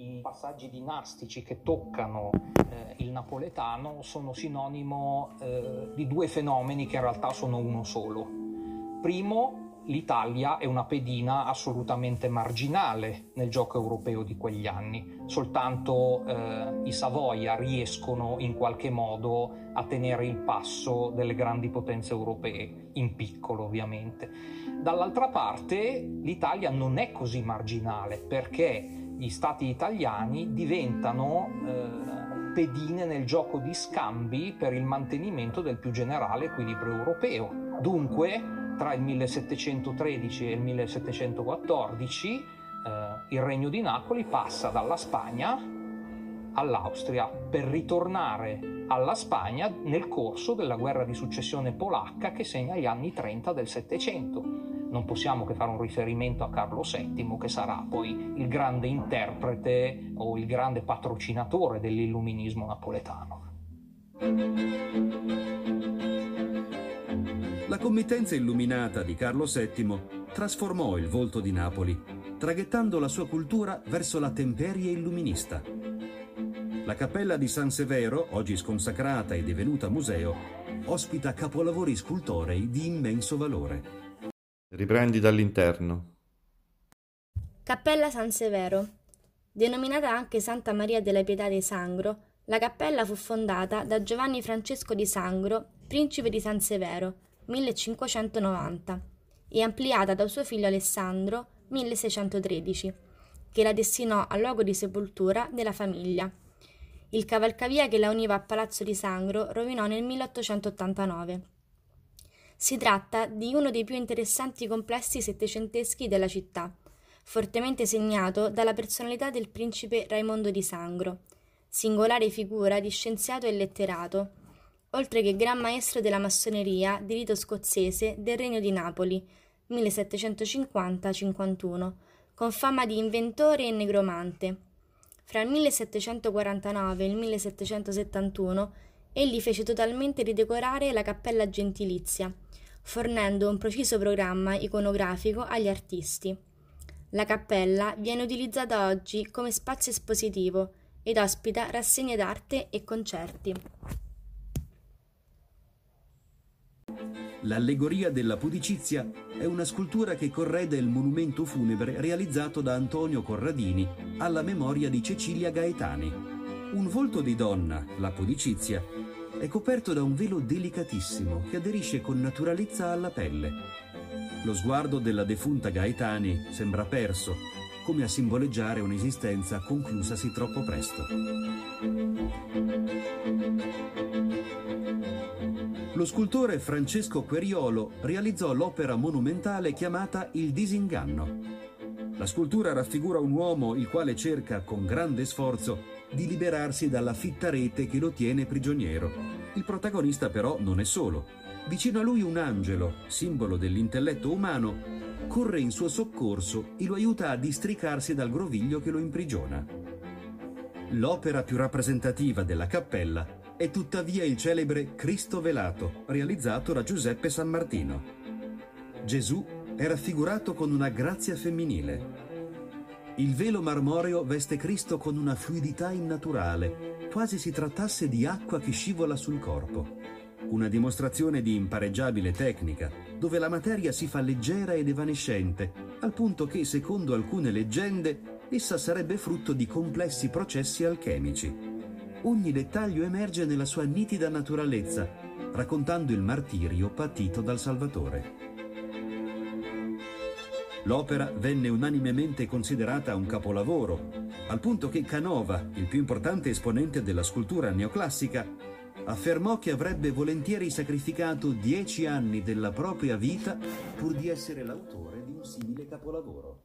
i passaggi dinastici che toccano eh, il napoletano sono sinonimo eh, di due fenomeni che in realtà sono uno solo. Primo, l'Italia è una pedina assolutamente marginale nel gioco europeo di quegli anni. Soltanto eh, i Savoia riescono in qualche modo a tenere il passo delle grandi potenze europee, in piccolo ovviamente. Dall'altra parte l'Italia non è così marginale perché gli stati italiani diventano eh, pedine nel gioco di scambi per il mantenimento del più generale equilibrio europeo. Dunque, tra il 1713 e il 1714, eh, il Regno di Napoli passa dalla Spagna all'Austria per ritornare alla Spagna nel corso della guerra di successione polacca che segna gli anni 30 del Settecento non possiamo che fare un riferimento a Carlo VII, che sarà poi il grande interprete o il grande patrocinatore dell'illuminismo napoletano. La committenza illuminata di Carlo VII trasformò il volto di Napoli, traghettando la sua cultura verso la temperie illuminista. La cappella di San Severo, oggi sconsacrata e divenuta museo, ospita capolavori scultorei di immenso valore. Riprendi dall'interno. Cappella San Severo. Denominata anche Santa Maria della Pietà di Sangro, la cappella fu fondata da Giovanni Francesco di Sangro, principe di San Severo, 1590, e ampliata da suo figlio Alessandro, 1613, che la destinò al luogo di sepoltura della famiglia. Il cavalcavia che la univa a Palazzo di Sangro rovinò nel 1889. Si tratta di uno dei più interessanti complessi settecenteschi della città, fortemente segnato dalla personalità del principe Raimondo di Sangro, singolare figura di scienziato e letterato, oltre che gran maestro della massoneria di rito scozzese del Regno di Napoli, 1750-51, con fama di inventore e negromante. Fra il 1749 e il 1771 egli fece totalmente ridecorare la cappella gentilizia, fornendo un preciso programma iconografico agli artisti. La cappella viene utilizzata oggi come spazio espositivo ed ospita rassegne d'arte e concerti. L'allegoria della pudicizia è una scultura che correde il monumento funebre realizzato da Antonio Corradini alla memoria di Cecilia Gaetani. Un volto di donna, la pudicizia, è coperto da un velo delicatissimo che aderisce con naturalezza alla pelle. Lo sguardo della defunta Gaetani sembra perso, come a simboleggiare un'esistenza conclusasi troppo presto. Lo scultore Francesco Queriolo realizzò l'opera monumentale chiamata Il disinganno. La scultura raffigura un uomo il quale cerca con grande sforzo di liberarsi dalla fitta rete che lo tiene prigioniero. Il protagonista però non è solo. Vicino a lui un angelo, simbolo dell'intelletto umano, corre in suo soccorso e lo aiuta a districarsi dal groviglio che lo imprigiona. L'opera più rappresentativa della cappella è tuttavia il celebre Cristo velato, realizzato da Giuseppe San Martino. Gesù è raffigurato con una grazia femminile, il velo marmoreo veste Cristo con una fluidità innaturale, quasi si trattasse di acqua che scivola sul corpo. Una dimostrazione di impareggiabile tecnica, dove la materia si fa leggera ed evanescente, al punto che, secondo alcune leggende, essa sarebbe frutto di complessi processi alchemici. Ogni dettaglio emerge nella sua nitida naturalezza, raccontando il martirio patito dal Salvatore. L'opera venne unanimemente considerata un capolavoro, al punto che Canova, il più importante esponente della scultura neoclassica, affermò che avrebbe volentieri sacrificato dieci anni della propria vita pur di essere l'autore di un simile capolavoro.